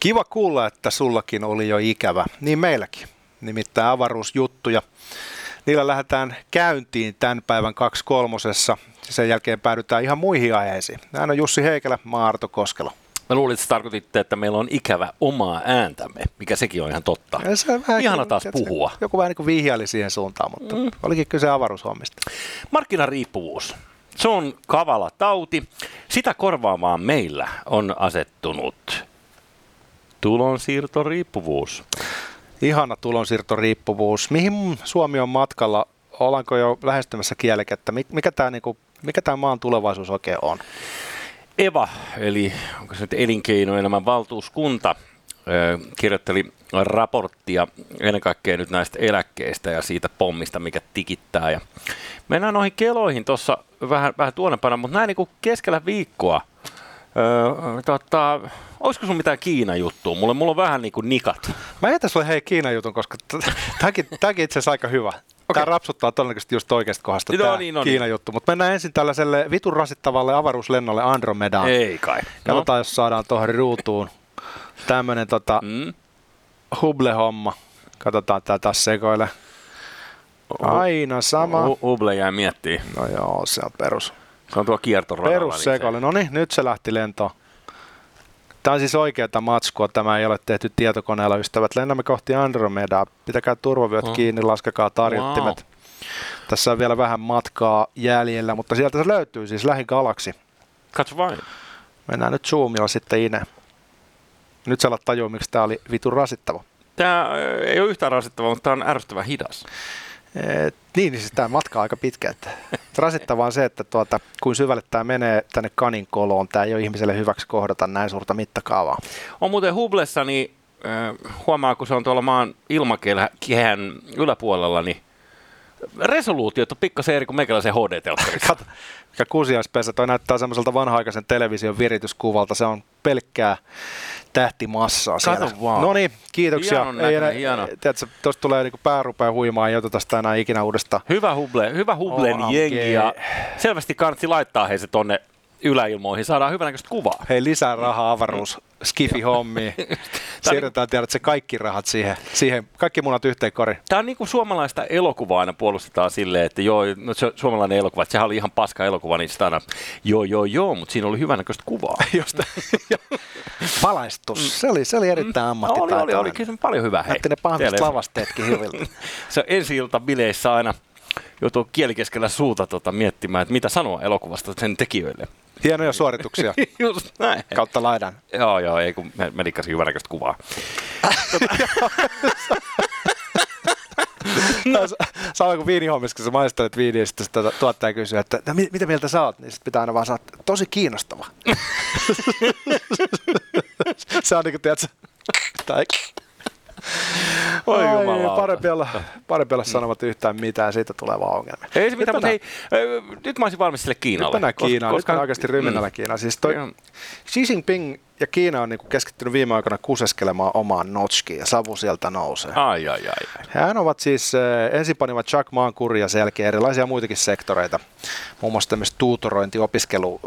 Kiva kuulla, että sullakin oli jo ikävä, niin meilläkin. Nimittäin avaruusjuttuja. Niillä lähdetään käyntiin tämän päivän kaksi kolmosessa. Sen jälkeen päädytään ihan muihin aiheisiin. Näin on Jussi Heikelä, Maarto Koskelo. Mä luulin, että tarkoititte, että meillä on ikävä omaa ääntämme, mikä sekin on ihan totta. Ja se on vähän Ihana taas puhua. Joku vähän niin kuin vihjaili siihen suuntaan, mutta mm. olikin kyse avaruushommista. Markkinariippuvuus. Se on kavala tauti. Sitä korvaamaan meillä on asettunut tulonsiirtoriippuvuus. Ihana tulonsiirtoriippuvuus. Mihin Suomi on matkalla? Ollaanko jo lähestymässä kielekettä? Mik- Mikä tämä niinku, mikä tää maan tulevaisuus oikein on? EVA, eli onko se nyt elinkeinoelämän valtuuskunta, kirjoitteli raporttia ennen kaikkea nyt näistä eläkkeistä ja siitä pommista, mikä tikittää. Ja mennään noihin keloihin tuossa vähän, vähän tuonempana, mutta näin niin kuin keskellä viikkoa. Öö, tota, olisiko sun mitään Kiina-juttua? Mulla, mulla on vähän niin kuin nikat. Mä jätän sulle hei Kiinan jutun, koska tämäkin, tämäkin itse asiassa aika hyvä. Okay. Tämä rapsuttaa todennäköisesti just oikeasta kohdasta No tämä niin, no niin. Kiinan juttu. Mutta mennään ensin tällaiselle vitun rasittavalle avaruuslennolle Andromedaan. Ei kai. Katsotaan, jos saadaan tuohon ruutuun tämmöinen tota, Mm. Hubble-homma. Katsotaan, tää taas sekoile. Aina sama. Hu- Hubble jää miettii. No joo, se on perus. Se on tuo kiertoradalla. Perus niin sekoile. No niin, nyt se lähti lentoon. Tämä on siis oikeata matskua. Tämä ei ole tehty tietokoneella, ystävät. Lennämme kohti Andromedaa. Pitäkää turvavyöt Oh. kiinni, laskekaa tarjottimet. Wow. Tässä on vielä vähän matkaa jäljellä, mutta sieltä se löytyy siis lähigalaksi. Katso vain. Mennään nyt zoomilla sitten ine. Nyt sä alat tajua, miksi tämä oli vitun rasittava. Tämä ei ole yhtään rasittava, mutta tämä on ärsyttävän hidas. Et, niin, niin siis tämä matka on aika pitkä. Että. Rasittavaa on se, että tuota, kuin syvälle tämä menee tänne kanin koloon, tämä ei ole ihmiselle hyväksi kohdata näin suurta mittakaavaa. On muuten Hublessa, niin äh, huomaa, kun se on tuolla maan ilmakehän yläpuolella, niin resoluutiot on pikkasen eri kuin meikäläisen HD-telkkarissa. Kato, mikä kusiaispesä, toi näyttää semmoiselta vanha-aikaisen television virityskuvalta. Se on pelkkää tähtimassaa Kato siellä. vaan. No niin, kiitoksia. Hienon näköinen, hieno. Tiedätkö, tuosta tulee niinku pää rupeaa huimaan, ei oteta sitä enää ikinä uudestaan. Hyvä Huble, hyvä Hublen OMG. jengi ja selvästi kannatti laittaa he se tonne yläilmoihin. Saadaan hyvänäköistä kuvaa. Hei, lisää rahaa avaruus, skifi hommiin. Siirretään, tiedät, se kaikki rahat siihen, siihen kaikki munat yhteen koriin. Tämä on niin kuin suomalaista elokuvaa aina puolustetaan silleen, että joo, no se suomalainen elokuva, että sehän oli ihan paska elokuva, niin sitä aina joo, joo, joo, mutta siinä oli hyvänäköistä kuvaa. Josta, Valaistus. Se oli, se oli erittäin oli, ammattitaitoinen. oli, oli, kyllä se on paljon hyvää. Näytti ne pahvista teille. lavasteetkin hyviltä. se on ensi ilta bileissä aina joutuu kielikeskellä suuta tota, miettimään, että mitä sanoa elokuvasta sen tekijöille. Hienoja suorituksia Just näin. kautta laidan. Joo, joo, ei kun me, me dikkasin hyvänäköistä kuvaa. No. Sama kuin viinihommissa, kun sä maistelet viiniä sitten sitä tuottaja kysyy, että no, mit- mitä mieltä sä oot, niin sitten pitää aina vaan sanoa, tosi kiinnostava. se on niin kuin, tiedätkö, tai Oi jumalauta. parempi olla, parempi olla sanomatta yhtään mitään, siitä tulee vaan ongelmia. Ei se mitään, mutta hei, nyt mä olisin valmis sille Nyt Kiinalle. mennään Kiinaan, nyt mennään oikeasti ryminällä mm. Kiinaan. Siis toi, Xi Jinping ja Kiina on niinku keskittynyt viime aikoina kuseskelemaan omaan notchkiin ja savu sieltä nousee. Ai, ai, ai. ai. Hän ovat siis äh, ensin panivat Jack Maan kuria selkeä erilaisia muitakin sektoreita, muun muassa tämmöistä tuutorointi, opiskelu,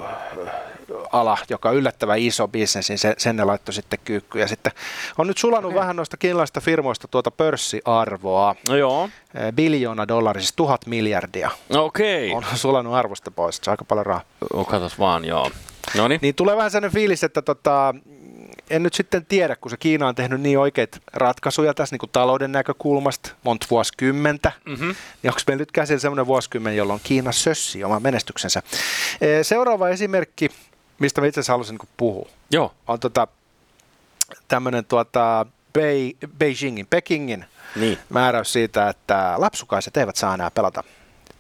ala, joka on yllättävän iso bisnes, niin se, sen ne laittoi sitten kyykkyyn. Ja sitten on nyt sulanut okay. vähän noista kiinalaisista firmoista tuota pörssiarvoa. No joo, Äh, Biljoona dollaria, siis tuhat miljardia okei. on sulanut arvosta pois. Se on aika paljon rahaa. Okay. Katos vaan, joo. No niin. Niin tulee vähän sellainen fiilis, että tota, en nyt sitten tiedä, kun se Kiina on tehnyt niin oikeita ratkaisuja tässä niin kuin talouden näkökulmasta, monta vuosikymmentä, Mm-hmm. niin onko meillä nyt käsillä sellainen vuosikymmen, jolloin Kiina sössi oman menestyksensä. Ee, Seuraava esimerkki, mistä mä itse asiassa halusin niin puhua, Joo, on tota, tämmöinen tuota, Bei, Beijingin, Pekingin niin. määräys siitä, että lapsukaiset eivät saa enää pelata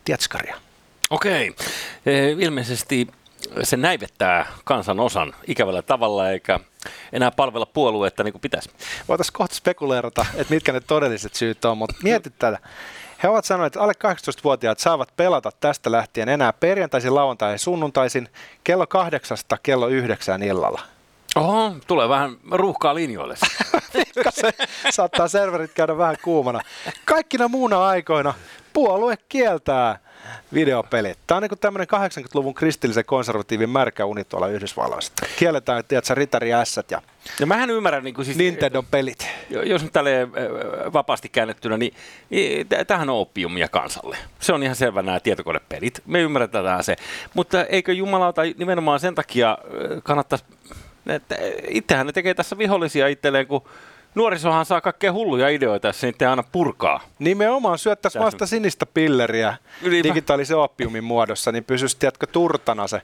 tietskaria. Okei. E, ilmeisesti se näivettää kansan osan ikävällä tavalla, eikä enää palvella puolueetta niin kuin pitäisi. voitaisiin kohta spekuleerata, että mitkä ne todelliset syyt on, mutta mieti tätä. He ovat sanoneet, että alle 18-vuotiaat saavat pelata tästä lähtien enää perjantaisin, lauantaisin ja sunnuntaisin kello kahdeksasta kello yhdeksään illalla. Oho, tulee vähän ruuhkaa linjoille. Se saattaa serverit käydä vähän kuumana. Kaikkina muuna aikoina puolue kieltää Videopelit. Tämä on niin tämmöinen 80-luvun kristillisen konservatiivin märkä uni tuolla Yhdysvalloissa. Kielletään, tiedätkö, Ritari S ja Ja mähän ymmärrän, niin kuin siis, Nintendo-pelit. Jos nyt tälle vapaasti käännettynä, niin, niin t- tämähän on oppiumia kansalle. Se on ihan selvä nämä tietokonepelit. Me ymmärretään se. Mutta eikö jumalauta nimenomaan sen takia kannattaisi, itsehän ne tekee tässä vihollisia itselleen, kun nuorisohan saa kaikkea hulluja ideoita, jos niitä ei aina purkaa. Nimenomaan syöttäisi Tässä- vasta sinistä pilleriä Niinpä. digitaalisen oppiumin muodossa, niin pysyisi, tiedätkö, turtana se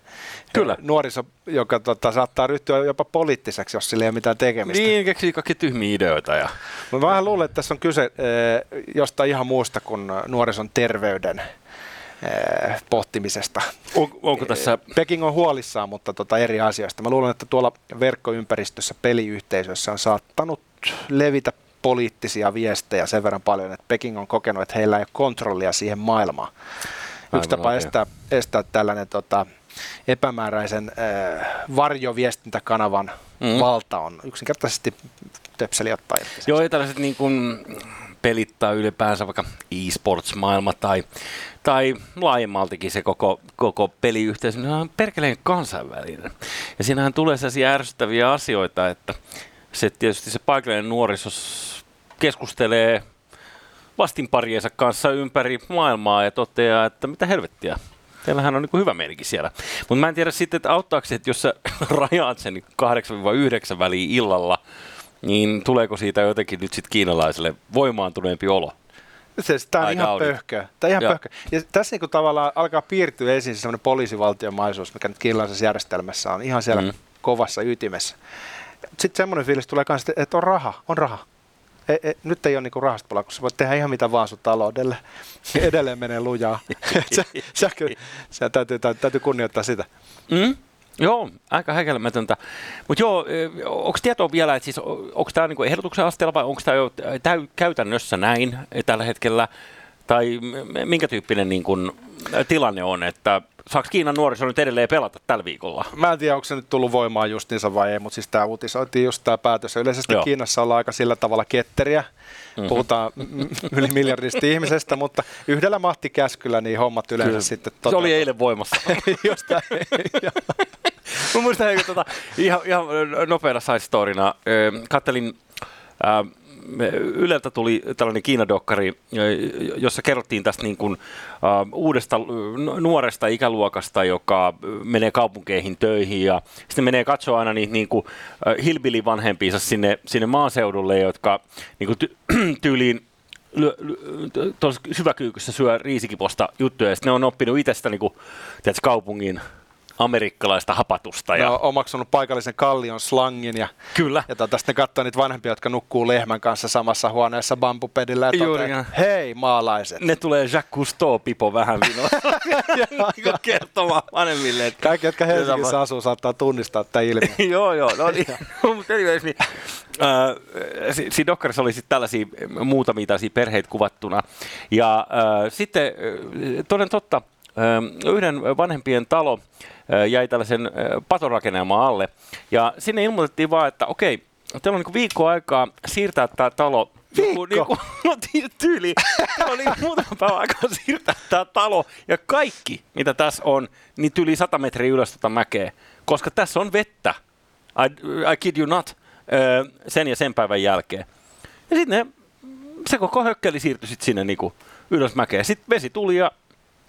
Kyllä. nuoriso, joka tota, saattaa ryhtyä jopa poliittiseksi, jos sillä ei ole mitään tekemistä. Niin, keksii kaikki tyhmiä ideoita. Ja... Mä vähän luulen, että tässä on kyse eh, jostain ihan muusta kuin nuorison terveyden eh, pohtimisesta. On, onko tässä... Peking on huolissaan, mutta tota eri asioista. Mä luulen, että tuolla verkkoympäristössä, peliyhteisöissä on saattanut levitä poliittisia viestejä sen verran paljon, että Peking on kokenut, että heillä ei ole kontrollia siihen maailmaan. Aivan Yksi tapa oikein. estää, estää tällainen tota, epämääräisen äh, varjoviestintäkanavan Mm. mm. valta on yksinkertaisesti töpseli ottaa irti. Joo, ja tällaiset niin kuin pelit tai ylipäänsä vaikka e-sports-maailma tai, tai laajemmaltikin se koko, koko peliyhteisö, niin on perkeleen kansainvälinen. Ja siinähän tulee sellaisia ärsyttäviä asioita, että se tietysti se paikallinen nuoriso keskustelee vastinpariensa kanssa ympäri maailmaa ja toteaa, että mitä helvettiä. Teillähän on niin hyvä meininki siellä. Mutta mä en tiedä sitten, että auttaako se, että jos sä rajaat sen 8-9 väliin illalla, niin tuleeko siitä jotenkin nyt sitten kiinalaiselle voimaantuneempi olo? Se, tämä on ihan pöhköä. Tämä on ihan pöhköä. Ja tässä niin tavallaan alkaa piirtyä esiin se semmoinen poliisivaltiomaisuus, mikä nyt kiinalaisessa järjestelmässä on ihan siellä mm. kovassa ytimessä. Sitten semmoinen fiilis tulee kanssa, että on raha, on raha. E, e, nyt ei ole niinku rahasta pulaa, kun sä voit tehdä ihan mitä vaan sun taloudelle. Edelleen menee lujaa. sä, sä, kyllä- sä täytyy, täytyy, kunnioittaa sitä. Mm? Joo, aika häkelmätöntä. Mutta joo, onko tietoa vielä, että siis onko tämä niinku ehdotuksen asteella vai onko tämä jo täy, käytännössä näin tällä hetkellä? Tai minkä tyyppinen niin kun, tilanne on, että saako Kiinan nuoriso nyt edelleen pelata tällä viikolla? Mä en tiedä, onko se nyt tullut voimaan justiinsa vai ei, mutta siis tämä uutisoitiin just tämä päätös. Yleisesti Joo. Kiinassa ollaan aika sillä tavalla ketteriä. Mm-hmm. Puhutaan yli miljardista ihmisestä, mutta yhdellä mahtikäskyllä niin hommat yleensä Kyllä. sitten Se oli eilen voimassa. Just näin. Mä muistan, että tota, ihan, ihan nopeana side storina. Kattelin, ää, Yleltä tuli tällainen Kiinadokkari, jossa kerrottiin tästä niin kuin, ää, uudesta nuoresta ikäluokasta, joka menee kaupunkeihin töihin ja sitten menee katsoa aina niitä niin kuin, ö, hillbilly-vanhempiinsa sinne, sinne maaseudulle, jotka niin kuin ty- tyyliin tuossa syväkyykyssä syö riisikiposta juttuja, ja sitten ne on oppinut itsestä niin kuin, tiedätkö, kaupungin amerikkalaista hapatusta. Ja Ja, on omaksunut paikallisen kallion slangin ja, Kyllä. ja tota, sitten katsoo niitä vanhempia, jotka nukkuu lehmän kanssa samassa huoneessa bambupedillä ja Juuri toteaa, hei maalaiset. Ne tulee Jacques Cousteau-pipo vähän vinoa Niinku kertomaan vanhemmille. Että Kaikki, jotka Helsingissä asuu, saattaa tunnistaa tämän ilmiön. joo, joo. No niin. Mutta anyways, niin, äh, si- siinä dokkarissa oli sitten tällaisia muutamia tällaisia perheitä kuvattuna. Ja äh, sitten äh, toden totta, yhden vanhempien talo jäi tällaisen patorakennelman alle. Ja sinne ilmoitettiin vaan, että okei, teillä on niinku viikko aikaa siirtää tämä talo joku, Viikko? niinku, no ty- tyyli. Täällä on niinku muutama päivä aikaa siirtää tämä talo ja kaikki, mitä tässä on, niin tyyli 100 metriä ylös tuota mäkeä, koska tässä on vettä. I, I kid you not, öö, sen ja sen päivän jälkeen. Ja sitten se koko hökkeli siirtyi sit sinne niinku ylös mäkeen. Sitten vesi tuli ja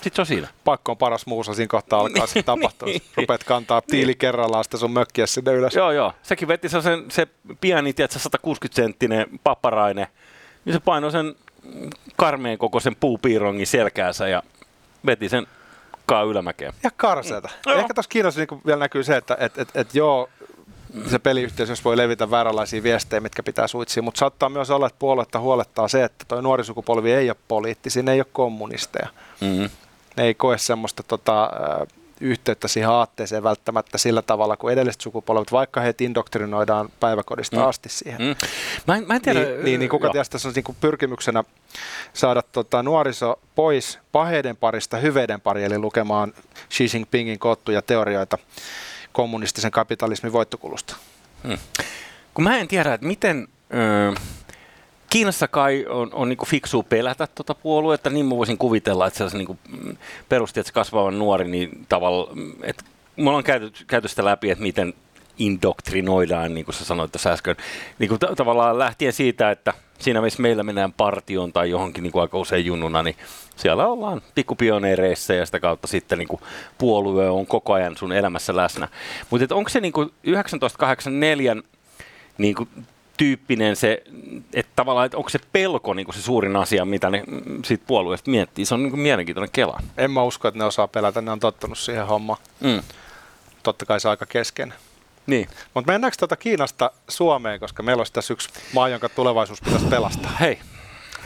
sitten se on siinä. Pakko on paras muusa siinä kohtaa alkaa se tapahtua. Niin. Rupeat kantaa tiili kerrallaan sitä sun mökkiä sinne ylös. Joo, joo. Sekin veti se, sen, se pieni, tiedätkö, 160-senttinen papparainen, niin se painoi sen karmeen kokoisen puupiirrongin selkäänsä ja veti sen kaa ylämäkeen. Ja karseeta. Joo. Ehkä tuossa Kiinassa niinku vielä näkyy se, että et, et, et joo, se peliyhteisö jos voi levitä vääränlaisia viestejä, mitkä pitää suitsia, mutta saattaa myös olla, että puoluetta huolettaa se, että tuo nuori sukupolvi ei ole poliittisia, ne ei ole kommunisteja. Mm-hmm. Ne ei koe semmoista tota, yhteyttä siihen aatteeseen välttämättä sillä tavalla kuin edelliset sukupolvet, vaikka heitä indoktrinoidaan päiväkodista Mm. mm. asti siihen. Mm. Mä, en, mä en tiedä. Niin, niin, niin kuka tiedä, tässä on niinku pyrkimyksenä saada tota, nuoriso pois paheiden parista hyveiden pari, eli lukemaan Xi Jinpingin koottuja teorioita kommunistisen kapitalismin voittokulusta. Kun mä en tiedä, että miten... Öö, Kiinassa kai on, on niin fiksu pelätä tuota puoluetta, niin mä voisin kuvitella, että sellaisen niin mm, perusti, että se kasvava nuori, niin tavallaan, mm, että mulla on käyty, käyty sitä läpi, että miten indoktrinoidaan, niin kuin sä sanoit tässä äsken, niin kuin t- tavallaan lähtien siitä, että siinä missä meillä mennään partioon tai johonkin niin kuin aika usein junnuna, niin siellä ollaan pikkupioneereissä ja sitä kautta sitten niin kuin puolue on koko ajan sun elämässä läsnä. Mutta onko se niin kuin 1984 niin kuin tyyppinen se, että tavallaan, että onko se pelko niin se suurin asia, mitä ne mm, siitä puolueesta miettii. Se on niin mielenkiintoinen kela. En mä usko, että ne osaa pelätä, ne on tottunut siihen hommaan. Mm. Totta kai se aika kesken. Niin. Mutta mennäänkö tuota Kiinasta Suomeen, koska meillä olisi tässä yksi maa, jonka tulevaisuus pitäisi pelastaa. Hei,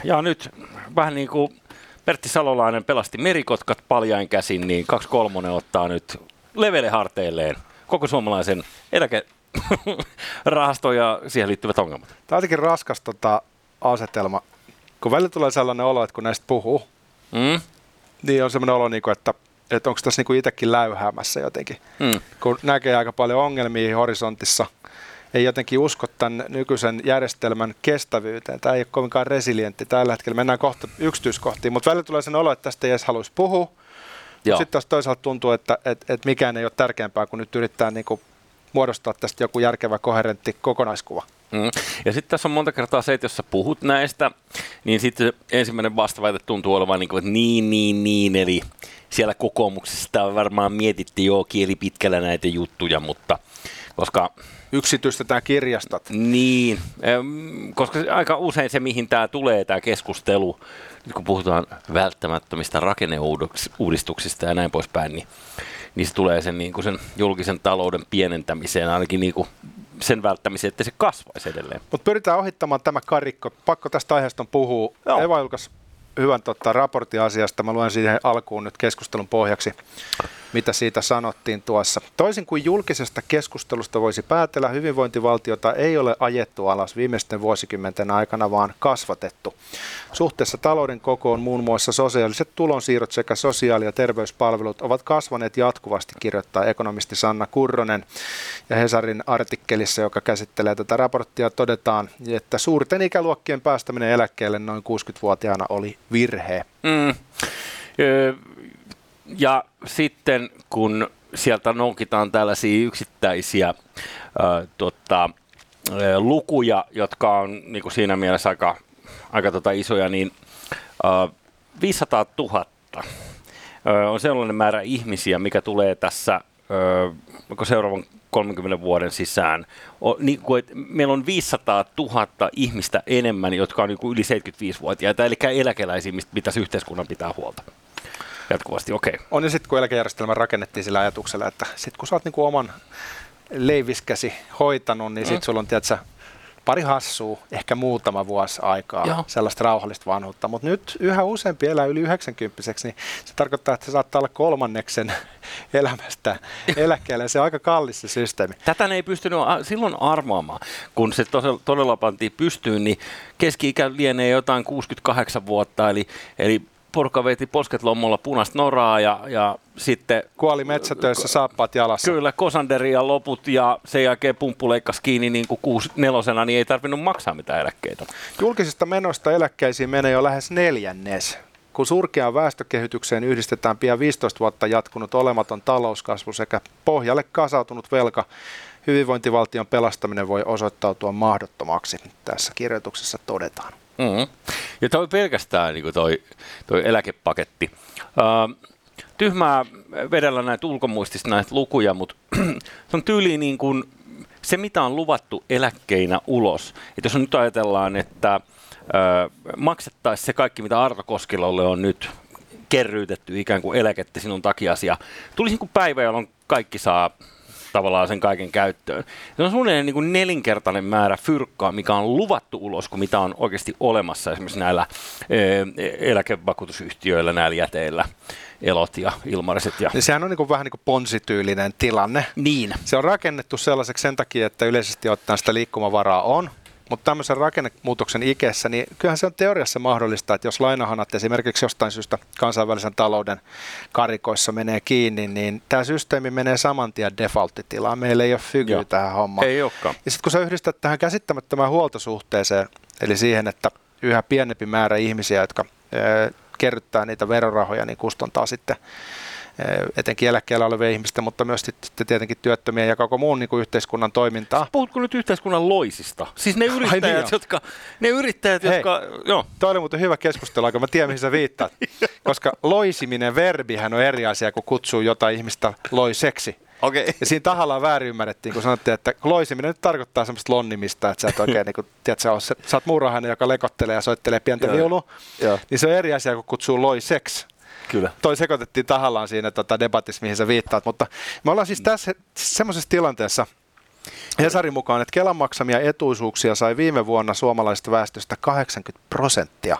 ja nyt vähän niin kuin Pertti Salolainen pelasti merikotkat paljain käsin, niin kaksi kolmonen ottaa nyt levele harteilleen koko suomalaisen eläke rahasto ja siihen liittyvät ongelmat. Tämä on jotenkin raskas tota, asetelma, kun välillä tulee sellainen olo, että kun näistä puhuu, mm. niin on sellainen olo, niinku, että, että onko tässä niinku itsekin läyhäämässä jotenkin. Mm. Kun näkee aika paljon ongelmia horisontissa, ei jotenkin usko tämän nykyisen järjestelmän kestävyyteen. Tämä ei ole kovinkaan resilientti tällä hetkellä. Mennään kohta yksityiskohtiin, mutta välillä tulee sen olo, että tästä ei edes haluaisi puhua. Sitten taas toisaalta tuntuu, että, että, että mikään ei ole tärkeämpää kuin nyt yrittää niin kuin muodostaa tästä joku järkevä, koherentti kokonaiskuva. Mm. Ja sitten tässä on monta kertaa se, että jos sä puhut näistä, niin sitten ensimmäinen vastaväite tuntuu olevan niin kuin, että niin, niin, niin, eli siellä kokoomuksessa on varmaan mietitty jo kieli pitkällä näitä juttuja, mutta koska yksityistetään kirjastot. Niin, koska aika usein se, mihin tämä tulee, tämä keskustelu, kun puhutaan välttämättömistä rakenneuudistuksista ja näin poispäin, niin niin se tulee sen, niin kuin sen julkisen talouden pienentämiseen, ainakin niin kuin sen välttämiseen, että se kasvaisi edelleen. Mutta pyritään ohittamaan tämä karikko. Pakko tästä aiheesta puhua. Joo. Eva julkaisi hyvän tota, raportin asiasta. Mä luen siihen alkuun nyt keskustelun pohjaksi mitä siitä sanottiin tuossa. Toisin kuin julkisesta keskustelusta voisi päätellä, hyvinvointivaltiota ei ole ajettu alas viimeisten vuosikymmenten aikana, vaan kasvatettu. Suhteessa talouden kokoon muun muassa sosiaaliset tulonsiirrot sekä sosiaali- ja terveyspalvelut ovat kasvaneet jatkuvasti, kirjoittaa ekonomisti Sanna Kurronen. Ja Hesarin artikkelissa, joka käsittelee tätä raporttia, todetaan, että suurten ikäluokkien päästäminen eläkkeelle noin 60-vuotiaana oli virhe. Mm ja sitten kun sieltä noukitaan tällaisia yksittäisiä ää, tota, lukuja, jotka on niin kuin siinä mielessä aika, aika tota isoja, niin ää, 500 000 ää, on sellainen määrä ihmisiä, mikä tulee tässä ää, seuraavan 30 vuoden sisään. O, niin kuin, että meillä on 500 000 ihmistä enemmän, jotka on niin kuin yli 75-vuotiaita, eli eläkeläisiä, mistä pitäisi yhteiskunnan pitää huolta jatkuvasti, okei. Okay. On ja sitten kun eläkejärjestelmä rakennettiin sillä ajatuksella, että sitten kun sä oot niinku oman leiviskäsi hoitanut, niin sitten mm. sulla on tiedätkö, pari hassua, ehkä muutama vuosi aikaa, Joo. sellaista rauhallista vanhuutta. Mutta nyt yhä useampi elää yli 90 niin se tarkoittaa, että se saattaa olla kolmanneksen elämästä eläkkeelle. Se on aika kallis se systeemi. Tätä ne ei pystynyt silloin armoamaan. Kun se todella pantiin pystyyn, niin keski-ikä lienee jotain 68 vuotta, eli, eli porukka veti posket lommolla punaista noraa ja, ja sitten... Kuoli metsätöissä saappaat jalassa. Kyllä, Kosanderi ja loput ja sen jälkeen pumppu leikkasi kiinni niin kuin kuusi nelosena, niin ei tarvinnut maksaa mitään eläkkeitä. Julkisista menoista eläkkeisiin menee jo lähes neljännes. Kun surkeaan väestökehitykseen yhdistetään pian 15 vuotta jatkunut olematon talouskasvu sekä pohjalle kasautunut velka, hyvinvointivaltion pelastaminen voi osoittautua mahdottomaksi, tässä kirjoituksessa todetaan. Mm-hmm. Ja toi pelkästään niin toi, toi eläkepaketti. Uh, tyhmää vedellä näitä ulkomuistista näitä lukuja, mutta se on tyyli niin kuin se, mitä on luvattu eläkkeinä ulos. Et jos nyt ajatellaan, että uh, maksettaisiin se kaikki, mitä Arto Koskilolle on nyt kerryytetty ikään kuin eläkettä sinun takiasi, tulisi niin kuin päivä, jolloin kaikki saa tavallaan sen kaiken käyttöön. Se on suunnilleen niin kuin nelinkertainen määrä fyrkkaa, mikä on luvattu ulos, kuin mitä on oikeasti olemassa esimerkiksi näillä eläkevakuutusyhtiöillä, näillä jäteillä elot ja ilmariset. Ja... Niin sehän on niin kuin vähän niin kuin ponsityylinen tilanne. Niin. Se on rakennettu sellaiseksi sen takia, että yleisesti ottaen sitä liikkumavaraa on, mutta tämmöisen rakennemuutoksen ikessä, niin kyllähän se on teoriassa mahdollista, että jos lainahanat esimerkiksi jostain syystä kansainvälisen talouden karikoissa menee kiinni, niin tämä systeemi menee saman tien defaulttitilaan. Meillä ei ole fygyä tähän hommaan. Ei olekaan. Ja sitten kun sä yhdistät tähän käsittämättömään huoltosuhteeseen eli siihen, että yhä pienempi määrä ihmisiä, jotka kerryttää niitä verorahoja, niin kustantaa sitten etenkin eläkkeellä olevia ihmistä, mutta myös sitten tietenkin työttömiä ja koko muun niin kuin yhteiskunnan toimintaa. Siis puhutko nyt yhteiskunnan loisista? Siis ne yrittäjät, Ai niin jotka... Ne yrittäjät, Hei, jotka... Joo. Toi oli muuten hyvä keskustelu, aika mä tiedän, mihin sä viittaat. Koska loisiminen verbihän on eri asia kuin kutsuu jotain ihmistä loiseksi. Okay. Ja siinä tahallaan väärin ymmärrettiin, kun sanottiin, että loisiminen nyt tarkoittaa semmoista lonnimista, että sä et oikein, niin kuin, tiedät, sä, sä, sä oot muurahainen, joka lekottelee ja soittelee pientä viulua, niin se on eri asia kuin kutsuu loiseksi. Kyllä. Toi sekoitettiin tahallaan siinä tota, debatissa, mihin sä viittaat, mutta me ollaan siis tässä semmoisessa tilanteessa, Hesarin mukaan, että Kelan maksamia etuisuuksia sai viime vuonna suomalaisesta väestöstä 80 prosenttia.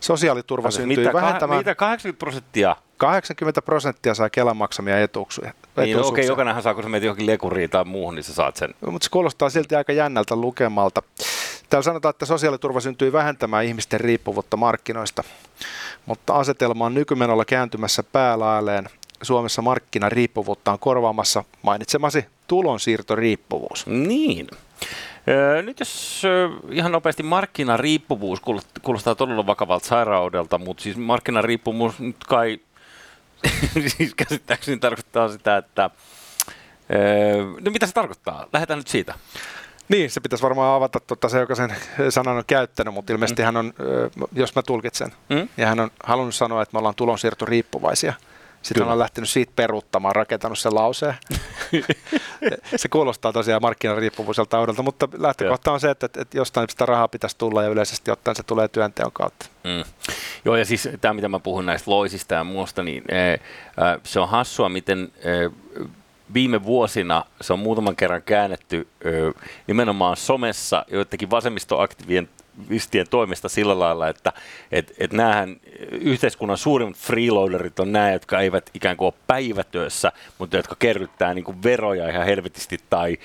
Sosiaaliturva syntyi mitä, vähentämään... Mitä 80 prosenttia? 80 prosenttia sai Kelan maksamia etuuksia. Niin, no, okei, okay, jokainenhan saa, kun sä menet johonkin lekuriin tai muuhun, niin sä saat sen. No, mutta se kuulostaa silti aika jännältä lukemalta. Täällä sanotaan, että sosiaaliturva syntyi vähentämään ihmisten riippuvuutta markkinoista, mutta asetelma on nykymenolla kääntymässä päälailleen. Suomessa markkinariippuvuutta on korvaamassa mainitsemasi tulonsiirtoriippuvuus. Niin. Nyt jos ihan nopeasti markkinariippuvuus kuulostaa todella vakavalta sairaudelta, mutta siis markkinariippuvuus nyt kai siis käsittääkseni tarkoittaa sitä, että no mitä se tarkoittaa? Lähdetään nyt siitä. Niin, se pitäisi varmaan avata tuota, se, joka sen sanan on käyttänyt, mutta ilmeisesti mm. hän on, jos mä tulkitsen, mm. ja hän on halunnut sanoa, että me ollaan tulonsiirto riippuvaisia. Sitten Kyllä. on lähtenyt siitä peruuttamaan, rakentanut sen lauseen. se kuulostaa tosiaan markkinariippuvuiselta oudelta, mutta lähtökohta on se, että, että, jostain sitä rahaa pitäisi tulla ja yleisesti ottaen se tulee työnteon kautta. Mm. Joo, ja siis tämä, mitä mä puhun näistä loisista ja muusta, niin e, e, se on hassua, miten viime vuosina se on muutaman kerran käännetty e, nimenomaan somessa joidenkin vasemmistoaktivien aktivistien toimesta sillä lailla, että et, et näähän yhteiskunnan suurimmat freeloaderit on nämä, jotka eivät ikään kuin ole päivätyössä, mutta jotka kerryttää niin kuin veroja ihan helvetisti tai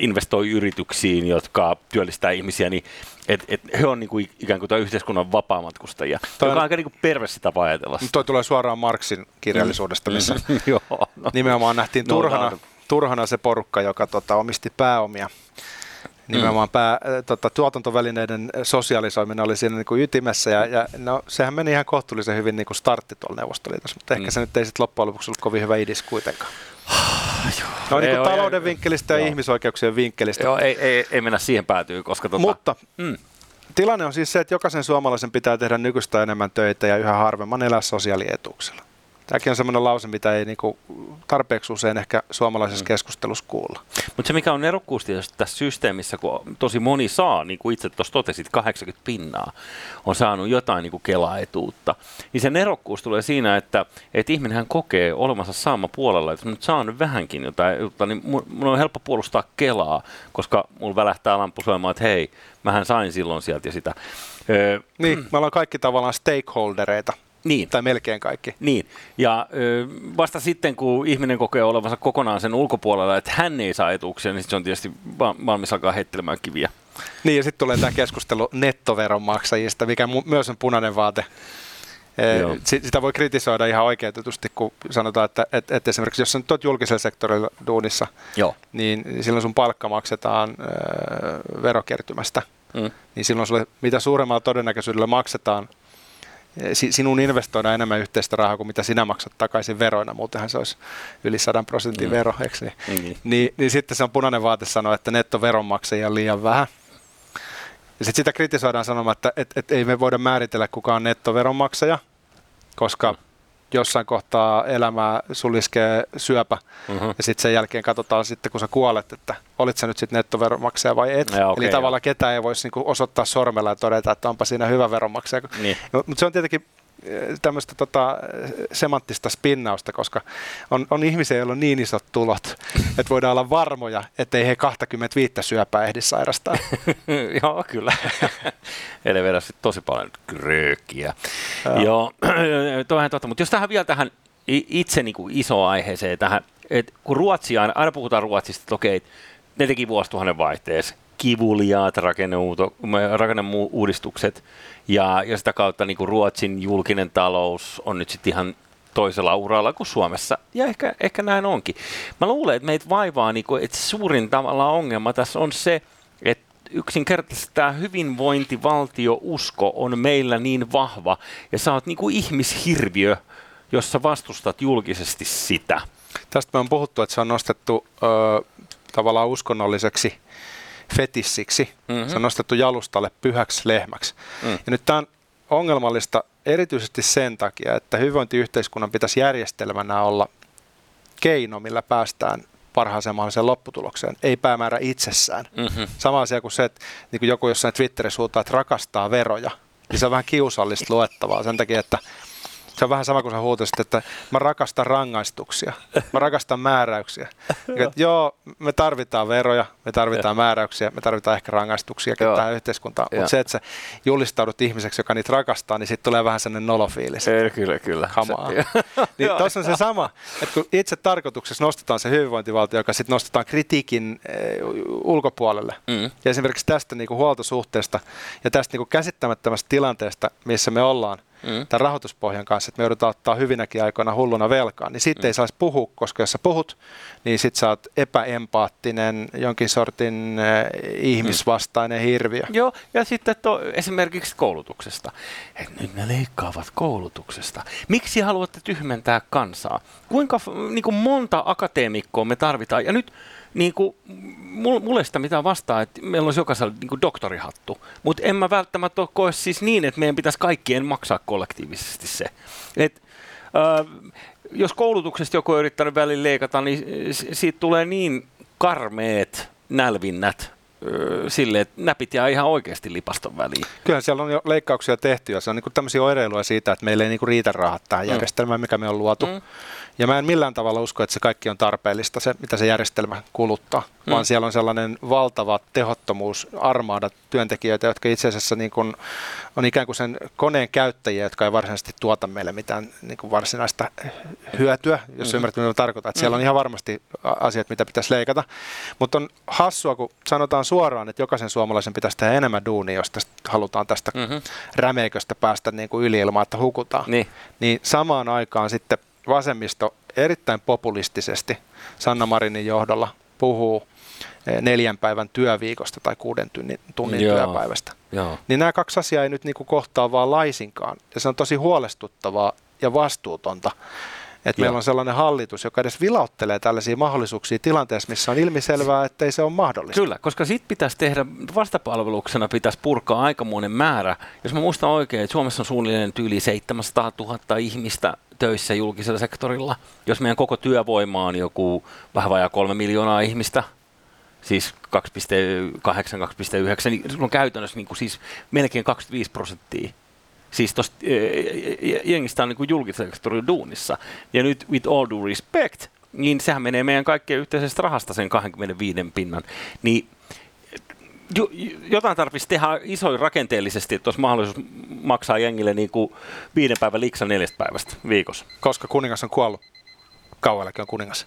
investoi yrityksiin, jotka työllistää ihmisiä, niin et, et he on niin kuin ikään kuin yhteiskunnan vapaamatkustajia, toi, joka on aika niin kuin perversi tapa ajatella. Toi tulee suoraan Marksin kirjallisuudesta, missä Joo, no. nimenomaan nähtiin no, turhana, no, turhana se porukka, joka tota, omisti pääomia nimenomaan mm. pää, äh, tota, tuotantovälineiden sosialisoiminen oli siinä niin kuin ytimessä ja, ja no, sehän meni ihan kohtuullisen hyvin niin kuin startti tuolla Neuvostoliitossa, mutta ehkä mm. se nyt ei sitten loppujen lopuksi ollut kovin hyvä idis kuitenkaan. No niin kuin talouden vinkkelistä ja joo. ihmisoikeuksien vinkkelistä. Joo, ei, ei, ei mennä siihen päätyy, koska tota, Mutta mm. tilanne on siis se, että jokaisen suomalaisen pitää tehdä nykyistä enemmän töitä ja yhä harvemman elää sosiaalietuuksella. Tämäkin on semmoinen lause, mitä ei niinku tarpeeksi usein ehkä suomalaisessa mm. keskustelussa kuulla. Mutta se mikä on nerokkuus tässä systeemissä, kun tosi moni saa, niin kuin itse tuossa totesit, 80 pinnaa on saanut jotain niin kuin kelaetuutta, niin se nerokkuus tulee siinä, että, että ihminenhän kokee olemansa saama puolella, että nyt saan vähänkin jotain, niin mun on helppo puolustaa kelaa, koska mulla välähtää lampu soimaan, että hei, mähän sain silloin sieltä ja sitä. Öö, niin, me ollaan kaikki tavallaan stakeholdereita niin. Tai melkein kaikki. Niin. Ja ö, vasta sitten, kun ihminen kokee olevansa kokonaan sen ulkopuolella, että hän ei saa etuuksia, niin se on tietysti valmis alkaa heittelemään kiviä. Niin, ja sitten tulee tämä keskustelu nettoveronmaksajista, mikä myös on punainen vaate. Sitä voi kritisoida ihan oikeutetusti, kun sanotaan, että, että, että esimerkiksi jos sä nyt olet julkisella sektorilla duunissa, Joo. niin silloin sun palkka maksetaan ö, verokertymästä. Mm. Niin silloin sulle mitä suuremmalla todennäköisyydellä maksetaan sinun investoida enemmän yhteistä rahaa kuin mitä sinä maksat takaisin veroina, muutenhan se olisi yli 100 prosentin mm. vero, eikö niin? Mm. Niin, niin sitten se on punainen vaate sanoa, että nettoveronmaksajia on liian vähän. Ja sitten sitä kritisoidaan sanomaan, että et, et ei me voida määritellä kuka on nettoveronmaksaja, koska mm jossain kohtaa elämää suliskee syöpä mm-hmm. ja sitten sen jälkeen katsotaan sitten, kun sä kuolet, että olit sä nyt sitten nettoveronmaksaja vai et. Ja, okay, Eli tavallaan ketään ei voisi niinku osoittaa sormella ja todeta, että onpa siinä hyvä veronmaksaja. Niin. No, mutta se on tietenkin tämmöistä tota, semanttista spinnausta, koska on, on ihmisiä, joilla on niin isot tulot, että voidaan olla varmoja, ettei he 25 syöpää ehdi sairastaa. Joo, kyllä. Eli vedä sitten tosi paljon kröökkiä. Joo, toihan totta. Mutta jos tähän vielä tähän itse niin kuin iso aiheeseen tähän, että kun Ruotsi aina, aina puhutaan Ruotsista, että okei, ne teki vuosituhannen vaihteessa kivuliaat rakenneuudistukset ja, ja sitä kautta niin kuin Ruotsin julkinen talous on nyt sitten ihan toisella uralla kuin Suomessa. Ja ehkä, ehkä näin onkin. Mä luulen, että meitä vaivaa, niin kuin, että suurin tavalla ongelma tässä on se, että yksinkertaisesti tämä hyvinvointivaltio-usko on meillä niin vahva, ja sä oot niin kuin ihmishirviö, jossa vastustat julkisesti sitä. Tästä me on puhuttu, että se on nostettu ö, tavallaan uskonnolliseksi fetissiksi. Mm-hmm. Se on nostettu jalustalle pyhäksi lehmäksi. Mm. Ja nyt tämä on ongelmallista erityisesti sen takia, että hyvinvointiyhteiskunnan pitäisi järjestelmänä olla keino, millä päästään parhaaseen mahdolliseen lopputulokseen, ei päämäärä itsessään. Mm-hmm. Sama asia kuin se, että niin kuin joku jossain Twitterissä huutaa, että rakastaa veroja, niin se on vähän kiusallista luettavaa sen takia, että se on vähän sama kuin sä huutasit, että mä rakastan rangaistuksia, mä rakastan määräyksiä. Et, joo, me tarvitaan veroja, me tarvitaan määräyksiä, me tarvitaan ehkä rangaistuksia tähän yhteiskuntaan, mutta se, että sä julistaudut ihmiseksi, joka niitä rakastaa, niin sitten tulee vähän sellainen nolofiilis. Ei, kyllä, kyllä. Kamaa. niin tuossa on se sama, että kun itse tarkoituksessa nostetaan se hyvinvointivaltio, joka sitten nostetaan kritiikin e, ulkopuolelle, mm. ja esimerkiksi tästä niin kuin huoltosuhteesta ja tästä niin kuin käsittämättömästä tilanteesta, missä me ollaan, mm. tämän rahoituspohjan kanssa, että me joudutaan ottaa hyvinäkin aikoina hulluna velkaa, niin sitten mm. ei saisi puhua, koska jos sä puhut, niin sitten sä oot epäempaattinen, jonkin sortin äh, ihmisvastainen hirviö. Joo, ja sitten to, esimerkiksi koulutuksesta. Et nyt ne leikkaavat koulutuksesta. Miksi haluatte tyhmentää kansaa? Kuinka niin kuin monta akateemikkoa me tarvitaan? Ja nyt niin kuin, mulle sitä mitään vastaa, että meillä olisi jokaisella niin kuin doktorihattu, mutta en mä välttämättä koe siis niin, että meidän pitäisi kaikkien maksaa kollektiivisesti se. Et, äh, jos koulutuksesta joku on yrittänyt välillä leikata, niin siitä tulee niin karmeet nälvinnät, sille, että näpit jää ihan oikeasti lipaston väliin. Kyllä siellä on jo leikkauksia tehty ja se on niin tämmöisiä oireiluja siitä, että meillä ei niin riitä rahat tähän mm. järjestelmään, mikä me on luotu. Mm. Ja mä en millään tavalla usko, että se kaikki on tarpeellista, se mitä se järjestelmä kuluttaa, mm. vaan siellä on sellainen valtava tehottomuus, armaada työntekijöitä, jotka itse asiassa niin kuin on ikään kuin sen koneen käyttäjiä, jotka ei varsinaisesti tuota meille mitään niin kuin varsinaista hyötyä, jos mm-hmm. ymmärrät, mitä tarkoitan. Että siellä on mm-hmm. ihan varmasti asiat, mitä pitäisi leikata. Mutta on hassua, kun sanotaan suoraan, että jokaisen suomalaisen pitäisi tehdä enemmän duunia, jos tästä halutaan tästä mm-hmm. rämeiköstä päästä niin kuin yli ilman, että hukutaan. Niin. niin samaan aikaan sitten vasemmisto erittäin populistisesti Sanna Marinin johdolla puhuu neljän päivän työviikosta tai kuuden tunnin, tunnin Joo. työpäivästä. Joo. Niin nämä kaksi asiaa ei nyt niin kuin kohtaa vaan laisinkaan. Ja se on tosi huolestuttavaa ja vastuutonta, että meillä on sellainen hallitus, joka edes vilauttelee tällaisia mahdollisuuksia tilanteessa, missä on ilmiselvää, että ei se ole mahdollista. Kyllä, koska sitten pitäisi tehdä, vastapalveluksena pitäisi purkaa aikamoinen määrä. Jos mä muistan oikein, että Suomessa on suunnilleen yli 700 000 ihmistä töissä julkisella sektorilla. Jos meidän koko työvoima on joku vähän vajaa kolme miljoonaa ihmistä, siis 2,8-2,9, niin se on käytännössä niin kuin siis melkein 25 prosenttia Siis tosta e, e, e, jengistä on niin julkisen sektorin duunissa. Ja nyt with all due respect, niin sehän menee meidän kaikkien yhteisestä rahasta sen 25 pinnan. Niin jotain tarvitsisi tehdä isoin rakenteellisesti, että olisi mahdollisuus maksaa jengille niin kuin viiden päivän liksa neljästä päivästä viikossa. Koska kuningas on kuollut. Kauallakin on kuningas.